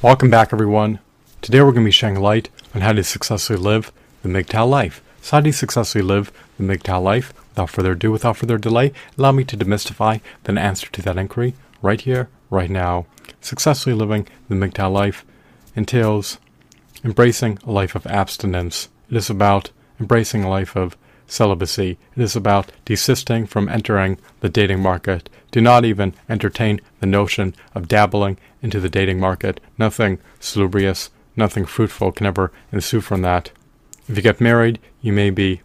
Welcome back, everyone. Today we're going to be shedding light on how to successfully live the MGTOW life. So, how do you successfully live the MGTOW life? Without further ado, without further delay, allow me to demystify the answer to that inquiry right here, right now. Successfully living the MGTOW life entails embracing a life of abstinence. It is about embracing a life of celibacy. It is about desisting from entering the dating market. Do not even entertain the notion of dabbling into the dating market. Nothing salubrious, nothing fruitful can ever ensue from that. If you get married, you may be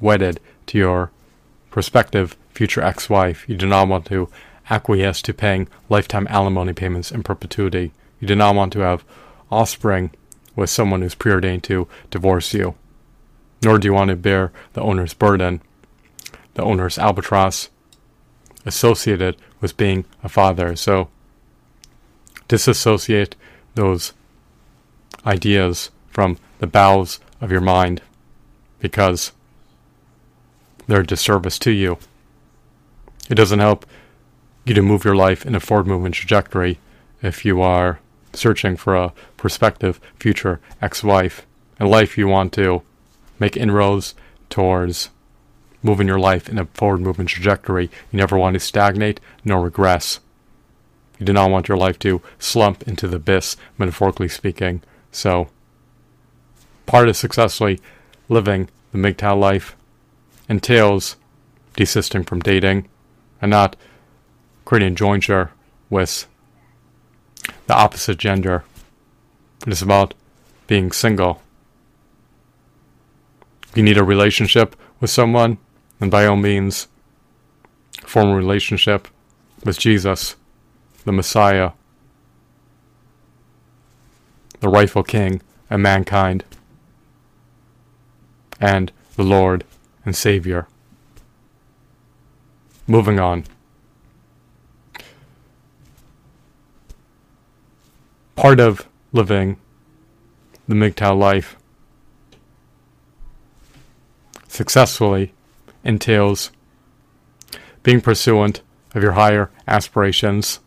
wedded to your prospective future ex wife. You do not want to acquiesce to paying lifetime alimony payments in perpetuity. You do not want to have offspring with someone who's preordained to divorce you nor do you want to bear the owner's burden, the owner's albatross associated with being a father. So disassociate those ideas from the bowels of your mind because they're a disservice to you. It doesn't help you to move your life in a forward movement trajectory if you are searching for a prospective future ex wife, and life you want to make inroads towards moving your life in a forward movement trajectory. You never want to stagnate nor regress. You do not want your life to slump into the abyss, metaphorically speaking. So, part of successfully living the MGTOW life entails desisting from dating and not creating jointure with the opposite gender. It is about being single you need a relationship with someone, then by all means, form a relationship with Jesus, the Messiah, the rightful King of mankind, and the Lord and Savior. Moving on. Part of living the MGTOW life successfully entails being pursuant of your higher aspirations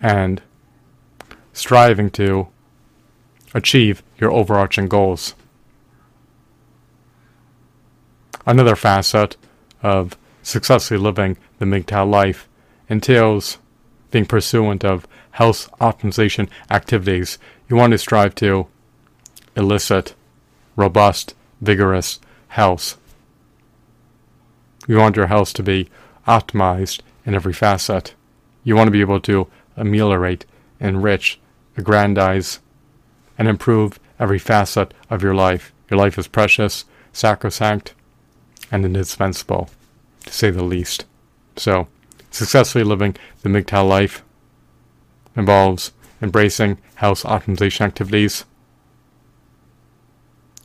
and striving to achieve your overarching goals. Another facet of successfully living the MGTOW life entails being pursuant of health optimization activities. You want to strive to elicit robust, vigorous, health. You want your health to be optimized in every facet. You want to be able to ameliorate, enrich, aggrandize, and improve every facet of your life. Your life is precious, sacrosanct, and indispensable, to say the least. So, successfully living the MGTOW life involves embracing health optimization activities.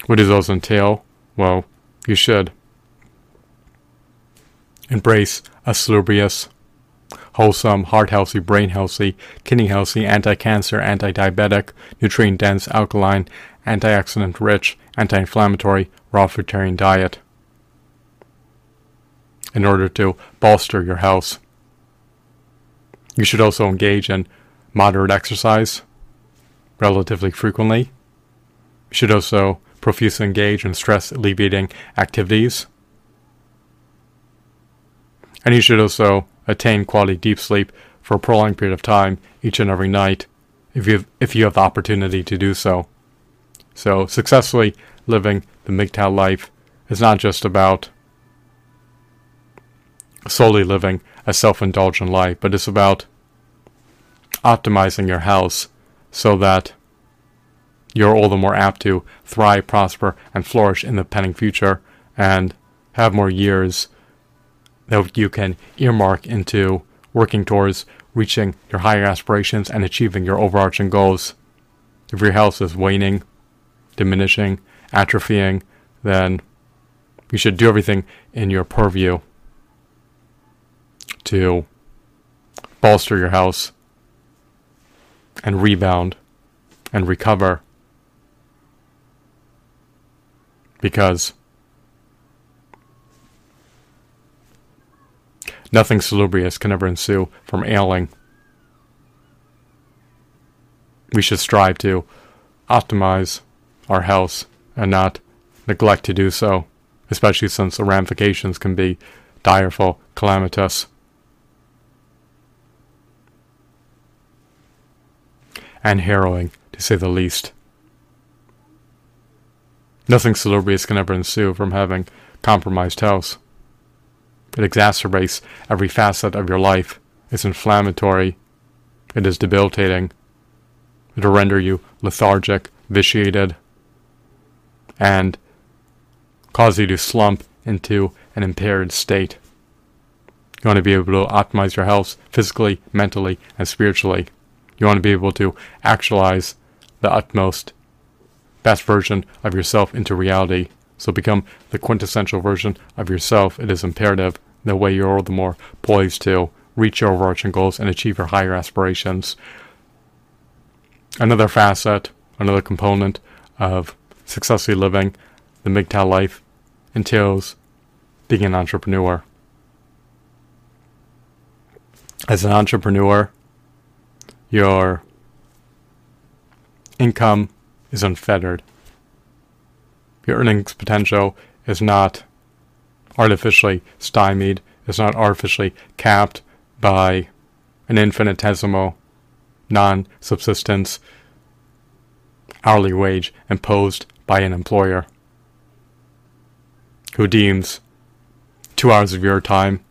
What does those entail? Well, you should. Embrace a salubrious, wholesome, heart healthy, brain healthy, kidney healthy, anti cancer, anti diabetic, nutrient dense, alkaline, antioxidant rich, anti inflammatory, raw fruitarian diet in order to bolster your health. You should also engage in moderate exercise relatively frequently. You should also profusely engage in stress alleviating activities. And you should also attain quality deep sleep for a prolonged period of time each and every night if you have, if you have the opportunity to do so. So, successfully living the MGTOW life is not just about solely living a self indulgent life, but it's about optimizing your house so that you're all the more apt to thrive, prosper, and flourish in the pending future and have more years that you can earmark into working towards reaching your higher aspirations and achieving your overarching goals. If your health is waning, diminishing, atrophying, then you should do everything in your purview to bolster your health and rebound and recover because nothing salubrious can ever ensue from ailing. we should strive to optimize our health and not neglect to do so, especially since the ramifications can be direful, calamitous. And harrowing, to say the least. Nothing salubrious can ever ensue from having compromised health. It exacerbates every facet of your life. It's inflammatory. It is debilitating. It'll render you lethargic, vitiated, and cause you to slump into an impaired state. You want to be able to optimize your health physically, mentally, and spiritually. You want to be able to actualize the utmost best version of yourself into reality. So become the quintessential version of yourself. It is imperative. The way you're all the more poised to reach your overarching goals and achieve your higher aspirations. Another facet, another component of successfully living the MGTOW life entails being an entrepreneur. As an entrepreneur, your income is unfettered. Your earnings potential is not artificially stymied, is not artificially capped by an infinitesimal, non subsistence hourly wage imposed by an employer who deems two hours of your time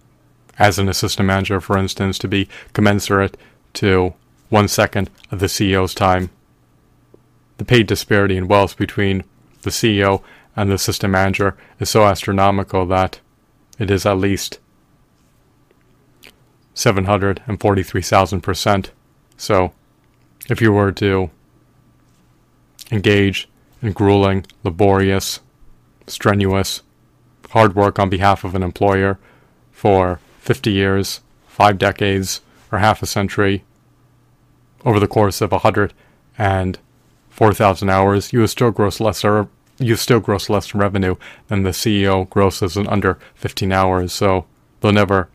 as an assistant manager, for instance, to be commensurate to one second of the CEO's time the pay disparity in wealth between the CEO and the system manager is so astronomical that it is at least 743,000%. So, if you were to engage in grueling, laborious, strenuous, hard work on behalf of an employer for 50 years, five decades, or half a century, over the course of a hundred and 4,000 hours, you still gross lesser you still gross less revenue than the CEO grosses in under 15 hours, so they'll never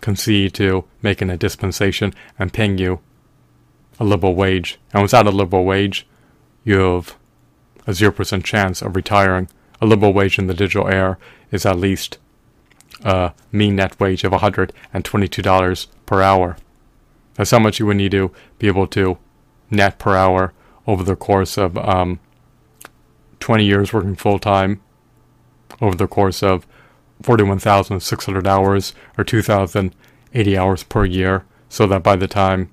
concede to making a dispensation and paying you a livable wage. And without a livable wage, you have a 0% chance of retiring. A livable wage in the digital era is at least a mean net wage of $122 per hour. That's how much you would need to be able to net per hour over the course of um, 20 years working full time, over the course of 41,600 hours or 2,080 hours per year, so that by the time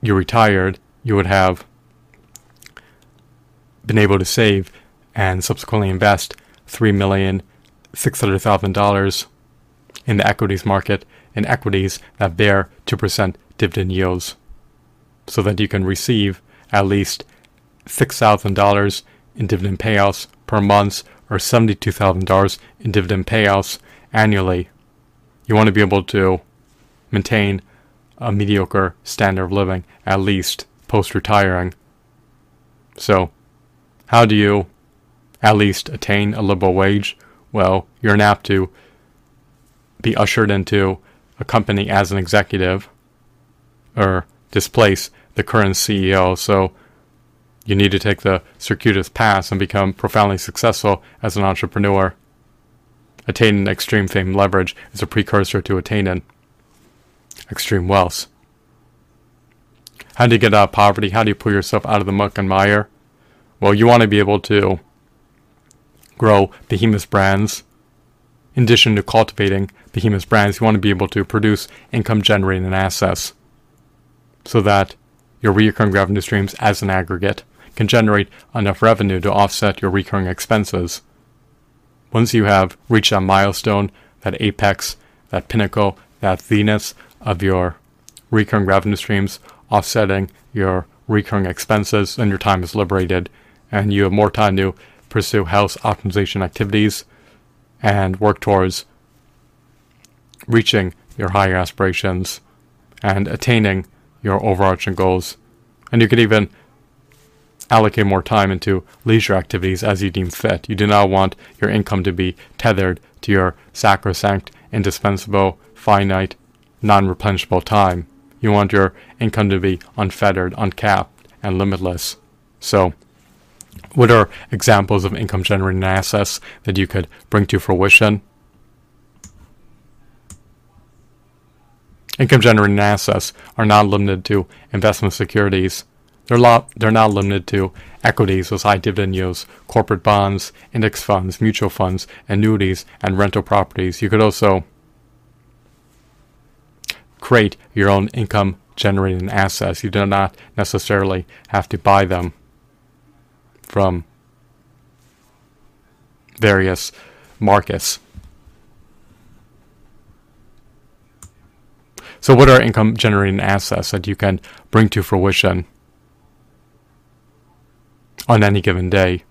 you retired, you would have been able to save and subsequently invest $3,600,000 in the equities market in equities that bear 2% dividend yields so that you can receive at least $6,000 in dividend payouts per month or $72,000 in dividend payouts annually. You want to be able to maintain a mediocre standard of living at least post retiring. So, how do you at least attain a livable wage? Well, you're apt to be ushered into a company as an executive or displace the current CEO. So you need to take the circuitous path and become profoundly successful as an entrepreneur. Attaining extreme fame leverage is a precursor to attaining extreme wealth. How do you get out of poverty? How do you pull yourself out of the muck and mire? Well, you want to be able to grow behemoth brands. In addition to cultivating behemoth brands, you want to be able to produce income generating assets so that your recurring revenue streams as an aggregate can generate enough revenue to offset your recurring expenses. Once you have reached that milestone, that apex, that pinnacle, that zenith of your recurring revenue streams, offsetting your recurring expenses, and your time is liberated, and you have more time to pursue health optimization activities and work towards reaching your higher aspirations and attaining your overarching goals. And you can even allocate more time into leisure activities as you deem fit. You do not want your income to be tethered to your sacrosanct, indispensable, finite, non replenishable time. You want your income to be unfettered, uncapped, and limitless. So, what are examples of income generating assets that you could bring to fruition? Income generating assets are not limited to investment securities. They're, they're not limited to equities with high dividend yields, corporate bonds, index funds, mutual funds, annuities, and rental properties. You could also create your own income generating assets. You do not necessarily have to buy them from various markets. So, what are income generating assets that you can bring to fruition on any given day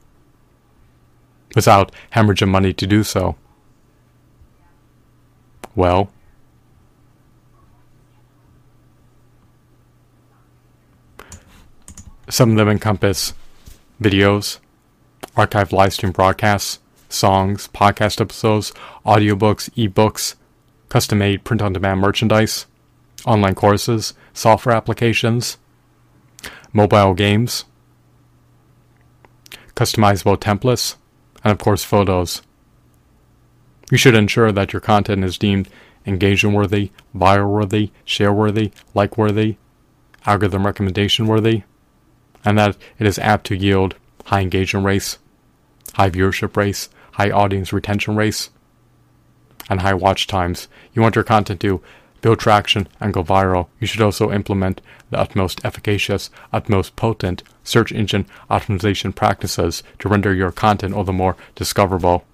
without hemorrhaging money to do so? Well, some of them encompass videos, archived live stream broadcasts, songs, podcast episodes, audiobooks, ebooks, custom made print on demand merchandise, online courses, software applications, mobile games, customizable templates, and of course photos. You should ensure that your content is deemed engagement worthy, viral worthy, share worthy, like worthy, algorithm recommendation worthy, and that it is apt to yield high engagement rates, high viewership rates, high audience retention rates, and high watch times. You want your content to build traction and go viral. You should also implement the utmost efficacious, utmost potent search engine optimization practices to render your content all the more discoverable.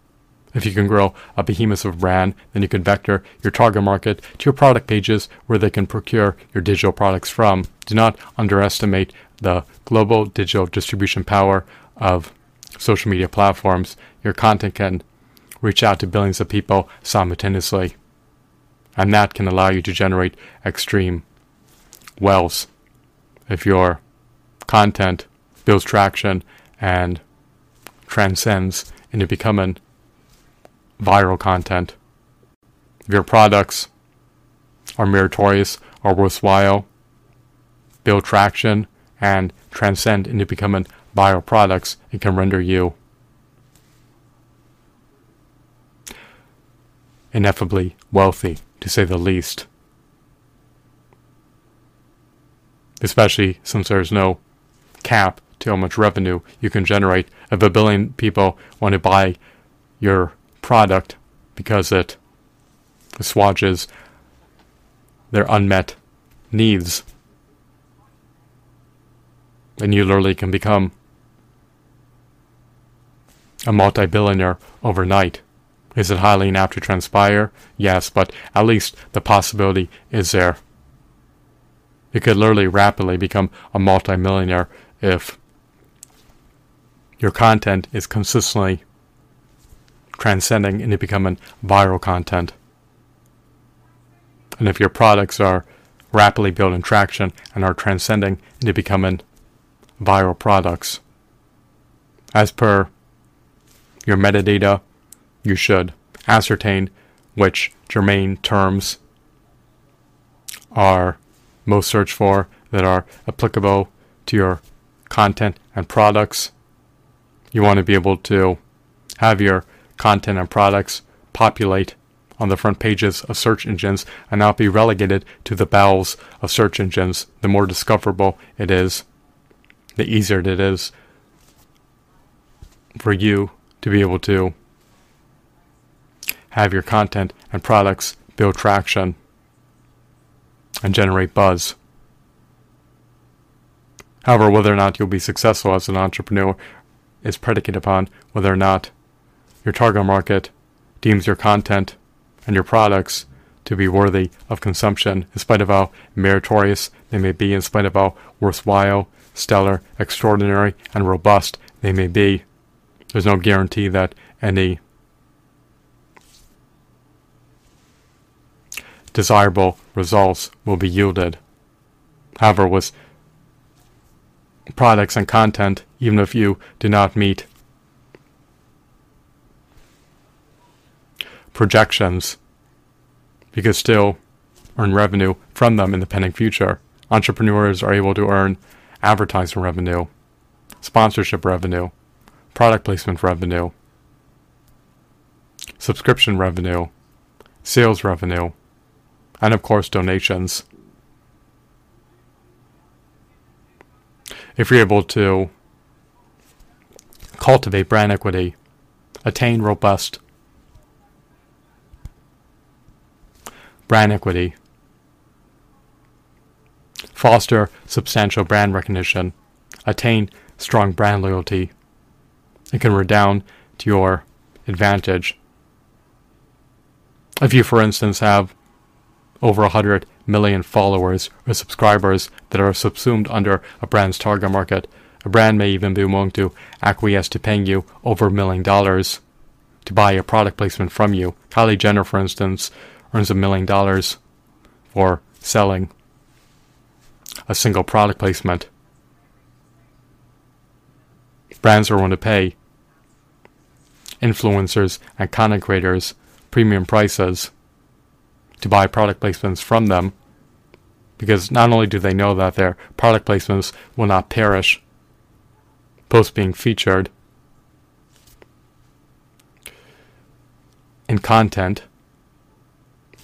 If you can grow a behemoth of brand, then you can vector your target market to your product pages where they can procure your digital products from. Do not underestimate the global digital distribution power of social media platforms. Your content can reach out to billions of people simultaneously, and that can allow you to generate extreme wealth if your content builds traction and transcends into becoming viral content. If your products are meritorious or worthwhile, build traction, and transcend into becoming viral products, it can render you ineffably wealthy, to say the least. Especially since there's no cap to how much revenue you can generate. If a billion people want to buy your product because it assuages their unmet needs, then you literally can become a multi billionaire overnight. Is it highly enough to transpire? Yes, but at least the possibility is there. You could literally rapidly become a multi-millionaire if your content is consistently transcending into becoming viral content. And if your products are rapidly building traction and are transcending into becoming viral products. As per your metadata, you should ascertain which germane terms are most searched for that are applicable to your content and products. You want to be able to have your content and products populate on the front pages of search engines and not be relegated to the bowels of search engines. The more discoverable it is, the easier it is for you to be able to have your content and products build traction and generate buzz. However, whether or not you'll be successful as an entrepreneur is predicated upon whether or not your target market deems your content and your products to be worthy of consumption, in spite of how meritorious they may be, in spite of how worthwhile, stellar, extraordinary, and robust they may be. There's no guarantee that any desirable results will be yielded. However, with products and content, even if you do not meet projections, you could still earn revenue from them in the pending future. Entrepreneurs are able to earn advertising revenue, sponsorship revenue, product placement revenue, subscription revenue, sales revenue, and of course donations. If you're able to cultivate brand equity, attain robust brand equity, foster substantial brand recognition, attain strong brand loyalty, it can redound to your advantage. If you, for instance, have over 100 million followers or subscribers that are subsumed under a brand's target market, a brand may even be willing to acquiesce to paying you over a million dollars to buy a product placement from you. Kylie Jenner, for instance, earns a million dollars for selling a single product placement. Brands are willing to pay influencers and content creators premium prices to buy product placements from them because not only do they know that their product placements will not perish post being featured in content,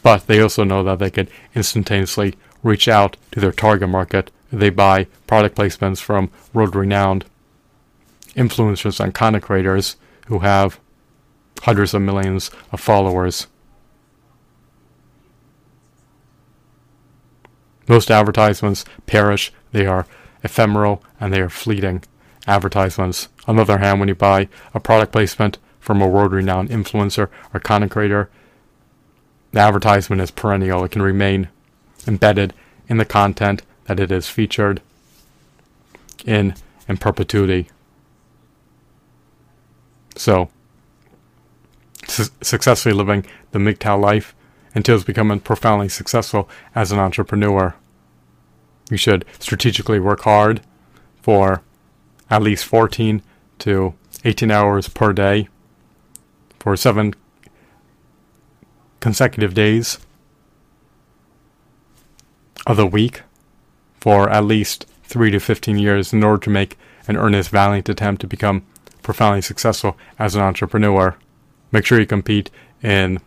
but they also know that they can instantaneously reach out to their target market. They buy product placements from world renowned influencers and content creators who have hundreds of millions of followers. Most advertisements perish, they are ephemeral, and they are fleeting advertisements. On the other hand, when you buy a product placement from a world renowned influencer or content creator, the advertisement is perennial. It can remain embedded in the content that it is featured in in perpetuity. So, su- successfully living the MGTOW life until it's becoming profoundly successful as an entrepreneur. You should strategically work hard for at least 14 to 18 hours per day for seven consecutive days of the week for at least 3 to 15 years in order to make an earnest, valiant attempt to become profoundly successful as an entrepreneur. Make sure you compete in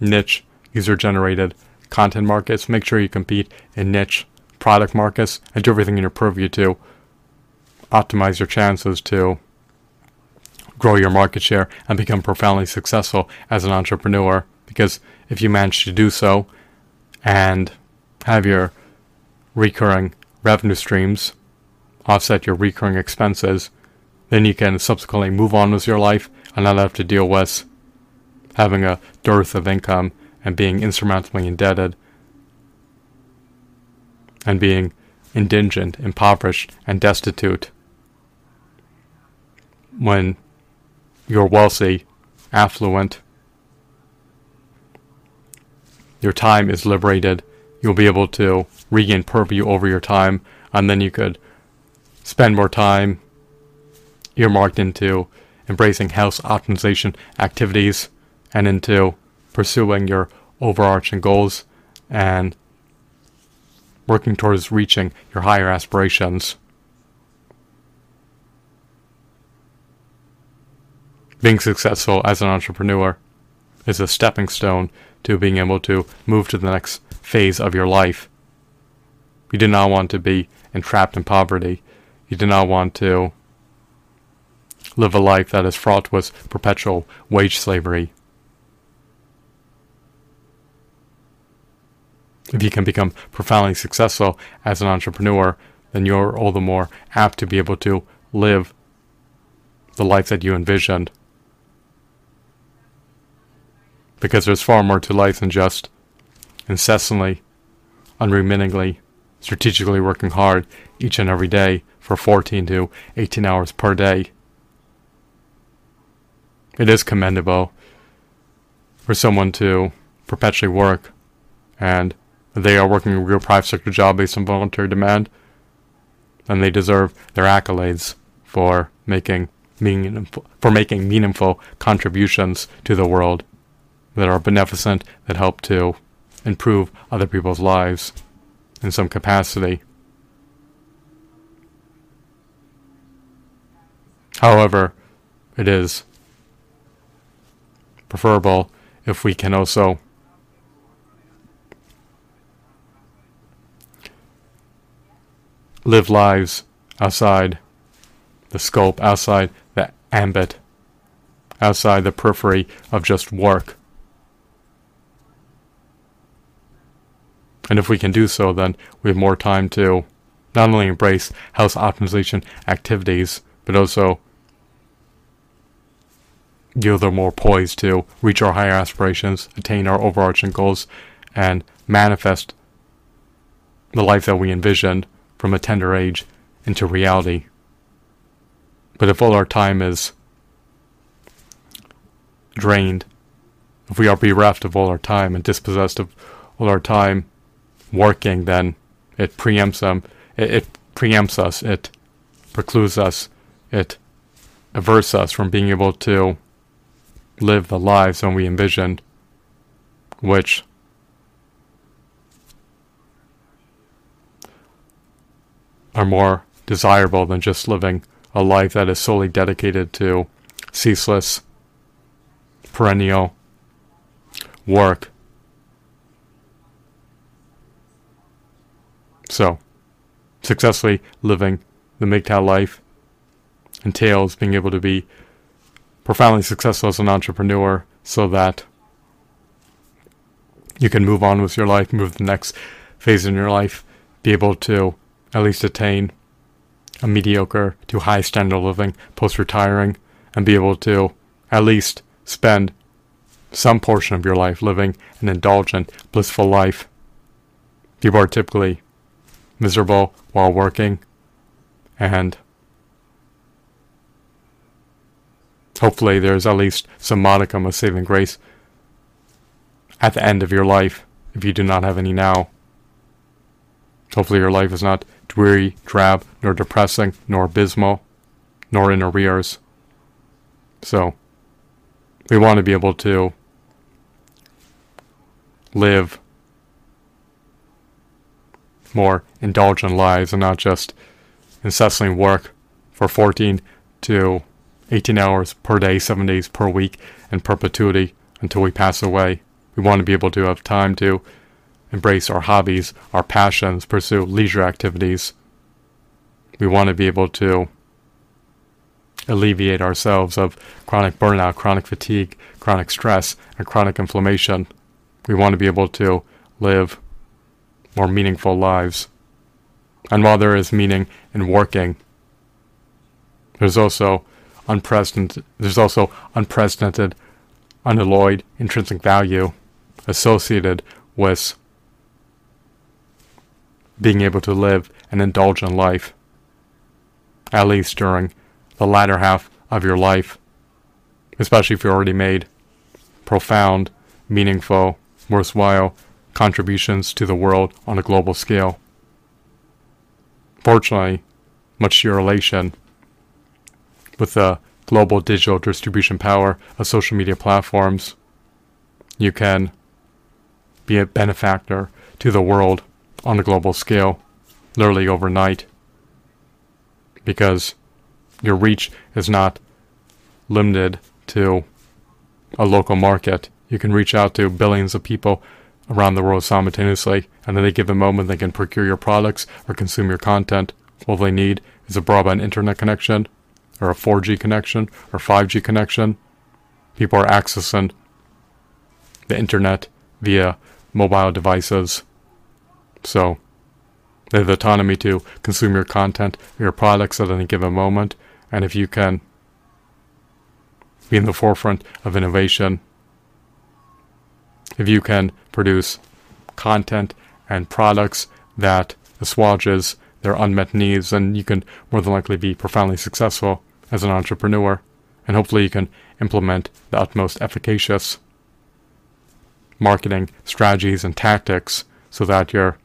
niche user generated content markets. Make sure you compete in niche product markets and do everything in your purview to optimize your chances to grow your market share and become profoundly successful as an entrepreneur. Because if you manage to do so and have your recurring revenue streams offset your recurring expenses, then you can subsequently move on with your life and not have to deal with having a dearth of income and being insurmountably indebted and being indigent, impoverished, and destitute. When you're wealthy, affluent, your time is liberated, you'll be able to regain purview over your time, and then you could spend more time earmarked into embracing health optimization activities and into pursuing your overarching goals and working towards reaching your higher aspirations. Being successful as an entrepreneur is a stepping stone to being able to move to the next phase of your life. You do not want to be entrapped in poverty. You do not want to live a life that is fraught with perpetual wage slavery. If you can become profoundly successful as an entrepreneur, then you're all the more apt to be able to live the life that you envisioned. Because there's far more to life than just incessantly, unremittingly, strategically working hard each and every day for 14 to 18 hours per day. It is commendable for someone to perpetually work and they are working a real private sector job based on voluntary demand, and they deserve their accolades for making meaningful, for making meaningful contributions to the world that are beneficent, that help to improve other people's lives in some capacity. However, it is preferable if we can also live lives outside the scope, outside the ambit, outside the periphery of just work. And if we can do so, then we have more time to not only embrace house optimization activities, but also yield are more poised to reach our higher aspirations, attain our overarching goals, and manifest the life that we envisioned from a tender age into reality. But if all our time is drained, if we are bereft of all our time and dispossessed of all our time working, then it preempts them. It, it preempts us. It precludes us. It averts us from being able to live the lives that we envisioned, which are more desirable than just living a life that is solely dedicated to ceaseless, perennial work. So, successfully living the MGTOW life entails being able to be profoundly successful as an entrepreneur so that you can move on with your life, move to the next phase in your life, be able to at least attain a mediocre to high standard of living post retiring, and be able to at least spend some portion of your life living an indulgent, blissful life. People are typically miserable while working, and Hopefully, there's at least some modicum of saving grace at the end of your life if you do not have any now. Hopefully, your life is not dreary, drab, nor depressing, nor abysmal, nor in arrears. So, we want to be able to live more indulgent lives and not just incessantly work for 14 to 18 hours per day, 7 days per week, in perpetuity until we pass away. We want to be able to have time to embrace our hobbies, our passions, pursue leisure activities. We want to be able to alleviate ourselves of chronic burnout, chronic fatigue, chronic stress, and chronic inflammation. We want to be able to live more meaningful lives. And while there is meaning in working, there's also unprecedented. There's also unprecedented, unalloyed intrinsic value associated with being able to live an indulgent life, at least during the latter half of your life, especially if you already made profound, meaningful, worthwhile contributions to the world on a global scale. Fortunately, much to your elation, with the global digital distribution power of social media platforms, you can be a benefactor to the world on a global scale, literally overnight, because your reach is not limited to a local market. You can reach out to billions of people around the world simultaneously, and at any given moment they can procure your products or consume your content. All they need is a broadband internet connection or a 4G connection or 5G connection. People are accessing the internet via mobile devices. So they have the autonomy to consume your content, your products at any given moment. And if you can be in the forefront of innovation, if you can produce content and products that assuages their unmet needs, then you can more than likely be profoundly successful as an entrepreneur, and hopefully you can implement the utmost efficacious marketing strategies and tactics so that your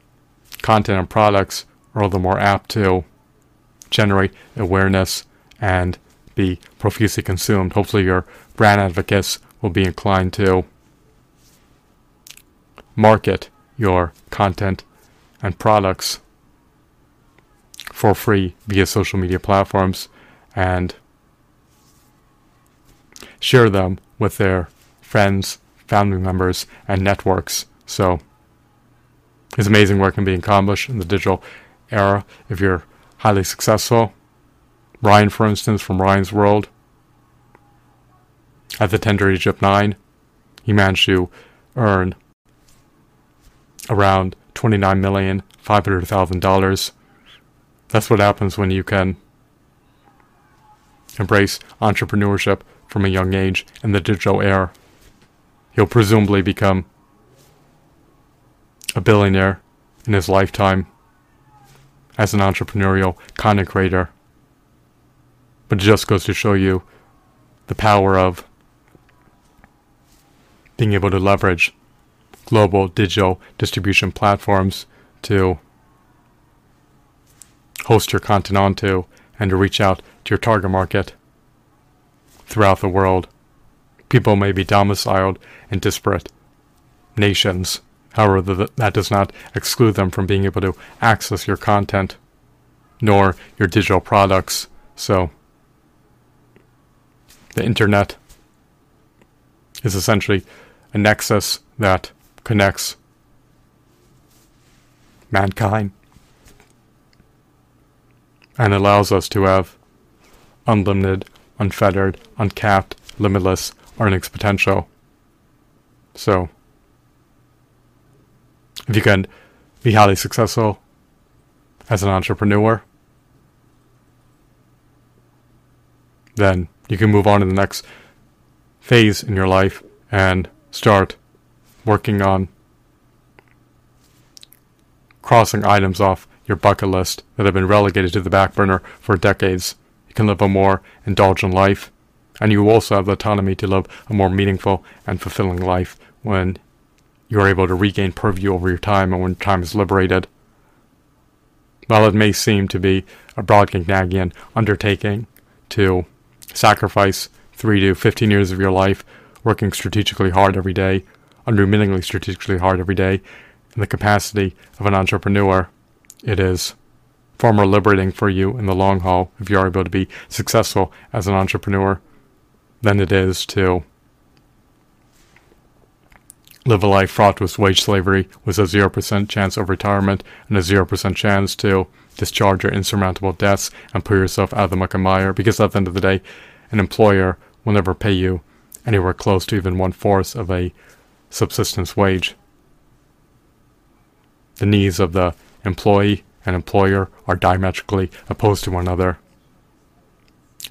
content and products are all the more apt to generate awareness and be profusely consumed. Hopefully, your brand advocates will be inclined to market your content and products for free via social media platforms and share them with their friends, family members, and networks. So it's amazing what can be accomplished in the digital era if you're highly successful. Ryan, for instance, from Ryan's World, at the tender age of nine, he managed to earn around $29,500,000. That's what happens when you can embrace entrepreneurship from a young age in the digital era. He'll presumably become a billionaire in his lifetime as an entrepreneurial content creator. But it just goes to show you the power of being able to leverage global digital distribution platforms to host your content onto and to reach out to your target market throughout the world. People may be domiciled in disparate nations. However, that does not exclude them from being able to access your content nor your digital products. So, the internet is essentially a nexus that connects mankind and allows us to have unlimited, unfettered, uncapped, limitless earnings potential. So, if you can be highly successful as an entrepreneur, then you can move on to the next phase in your life and start working on crossing items off your bucket list that have been relegated to the back burner for decades. You can live a more indulgent life, and you also have the autonomy to live a more meaningful and fulfilling life when you are able to regain purview over your time and when time is liberated. While it may seem to be a Brobdingnagian undertaking to sacrifice three to fifteen years of your life working strategically hard every day, unremittingly strategically hard every day, in the capacity of an entrepreneur, it is far more liberating for you in the long haul if you are able to be successful as an entrepreneur than it is to live a life fraught with wage slavery with a 0% chance of retirement and a 0% chance to discharge your insurmountable debts and pull yourself out of the muck and mire because at the end of the day, an employer will never pay you anywhere close to even one fourth of a subsistence wage. The needs of the employee and employer are diametrically opposed to one another.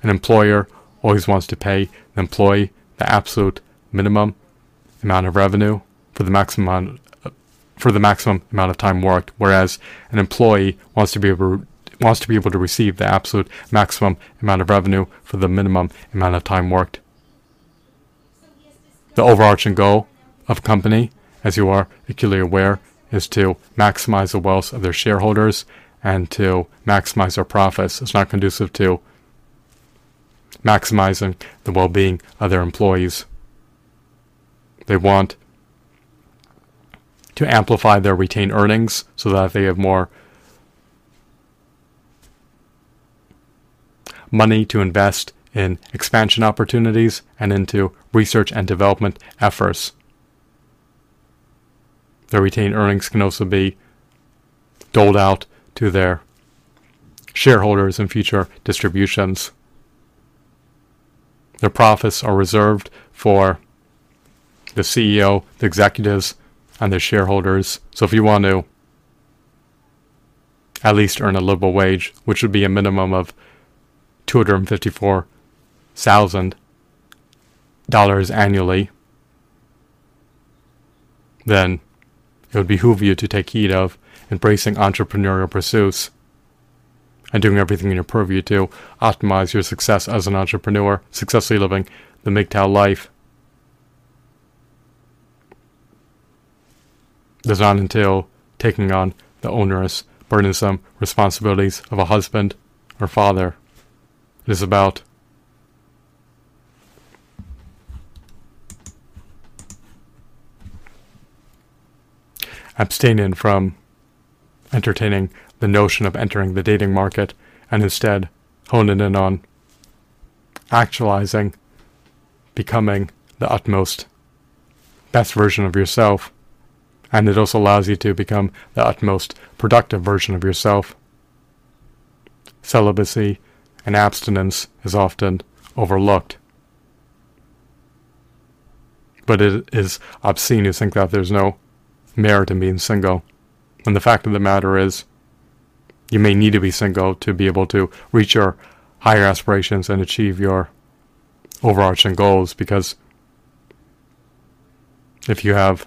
An employer always wants to pay the employee the absolute minimum amount of revenue for the maximum amount for the maximum amount of time worked, whereas an employee wants to be able wants to be able to receive the absolute maximum amount of revenue for the minimum amount of time worked. The overarching goal of a company, as you are acutely aware, is to maximize the wealth of their shareholders and to maximize their profits. It's not conducive to maximizing the well being of their employees. They want to amplify their retained earnings so that they have more money to invest in expansion opportunities and into research and development efforts. Their retained earnings can also be doled out to their shareholders in future distributions. Their profits are reserved for the CEO, the executives, and the shareholders. So if you want to at least earn a livable wage, which would be a minimum of 254 thousand dollars annually, then it would behoove you to take heed of embracing entrepreneurial pursuits and doing everything in your purview to optimize your success as an entrepreneur, successfully living the MGTOW life. Does not entail taking on the onerous, burdensome responsibilities of a husband or father. It is about abstaining from entertaining the notion of entering the dating market and instead honing in on actualizing, becoming the utmost best version of yourself. And it also allows you to become the utmost productive version of yourself. Celibacy and abstinence is often overlooked. But it is obscene to think that there's no merit in being single. And the fact of the matter is, you may need to be single to be able to reach your higher aspirations and achieve your overarching goals because if you have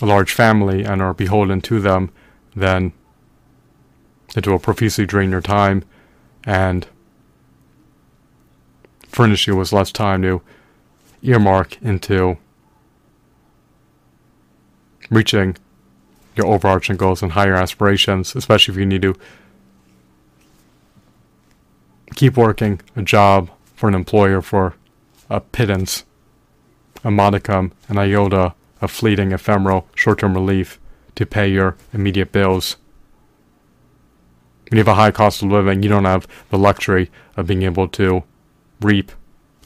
a large family and are beholden to them, then it will profusely drain your time and furnish you with less time to earmark into reaching your overarching goals and higher aspirations, especially if you need to keep working a job for an employer for a pittance, a modicum, an iota of fleeting, ephemeral, short term relief to pay your immediate bills. When you have a high cost of living, you don't have the luxury of being able to reap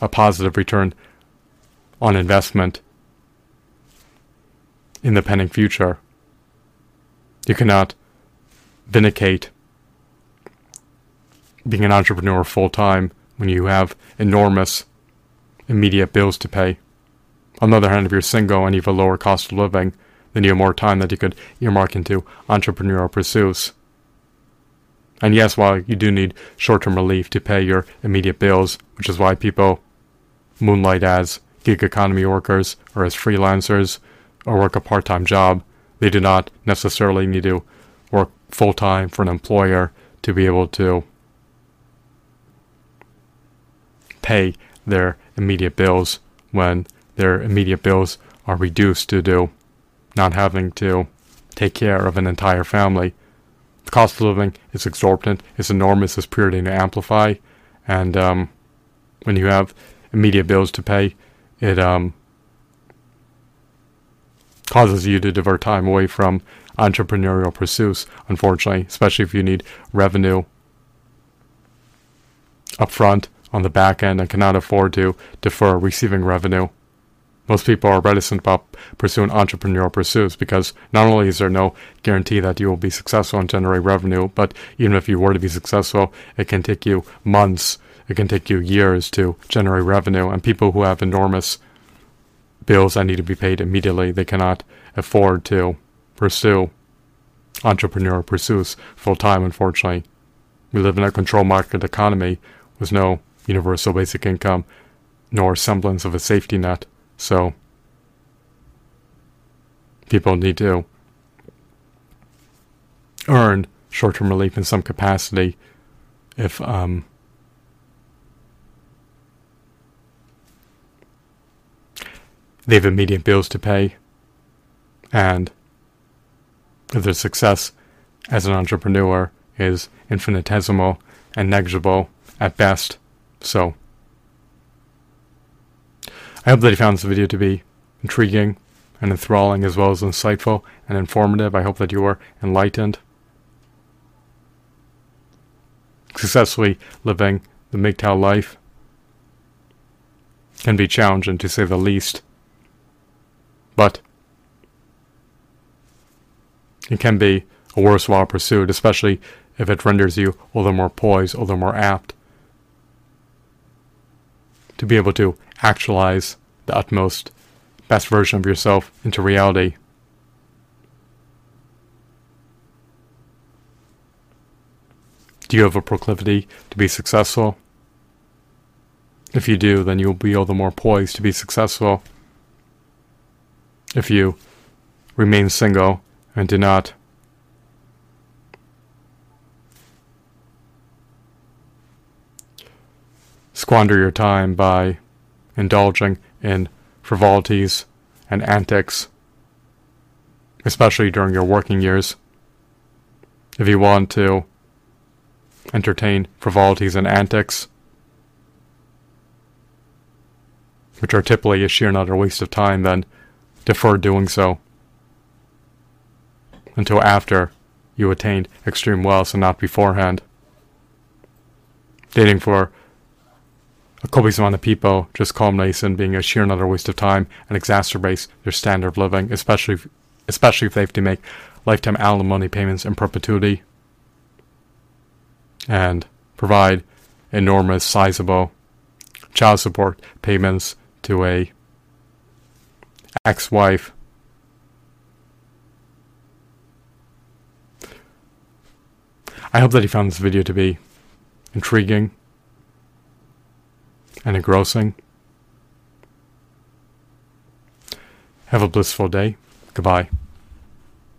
a positive return on investment in the pending future. You cannot vindicate being an entrepreneur full time when you have enormous immediate bills to pay. On the other hand, if you're single and you have a lower cost of living, then you have more time that you could earmark into entrepreneurial pursuits. And yes, while you do need short term relief to pay your immediate bills, which is why people moonlight as gig economy workers or as freelancers or work a part time job, they do not necessarily need to work full time for an employer to be able to pay their immediate bills when their immediate bills are reduced due to not having to take care of an entire family. The cost of living is exorbitant, it's enormous, it's purely to amplify, and um, when you have immediate bills to pay, it um, causes you to divert time away from entrepreneurial pursuits, unfortunately, especially if you need revenue upfront on the back end and cannot afford to defer receiving revenue. Most people are reticent about pursuing entrepreneurial pursuits because not only is there no guarantee that you will be successful and generate revenue, but even if you were to be successful, it can take you months, it can take you years to generate revenue. And people who have enormous bills that need to be paid immediately, they cannot afford to pursue entrepreneurial pursuits full time, unfortunately. We live in a control market economy with no universal basic income, nor semblance of a safety net. So people need to earn short-term relief in some capacity if um, they have immediate bills to pay. And if their success as an entrepreneur is infinitesimal and negligible at best. So, I hope that you found this video to be intriguing and enthralling as well as insightful and informative. I hope that you were enlightened. Successfully living the MGTOW life can be challenging to say the least. But it can be a worthwhile pursuit, especially if it renders you all the more poised, all the more apt to be able to actualize the utmost best version of yourself into reality. Do you have a proclivity to be successful? If you do, then you'll be all the more poised to be successful. If you remain single and do not squander your time by indulging in frivolities and antics, especially during your working years. If you want to entertain frivolities and antics, which are typically a sheer and utter waste of time, then defer doing so. until after you attained extreme wealth and not beforehand. Dating for copious amount of people just culminates in being a sheer another waste of time and exacerbates their standard of living, especially if, especially if they have to make lifetime alimony payments in perpetuity and provide enormous, sizable child support payments to a ex-wife. I hope that you found this video to be intriguing and engrossing. Have a blissful day. Goodbye.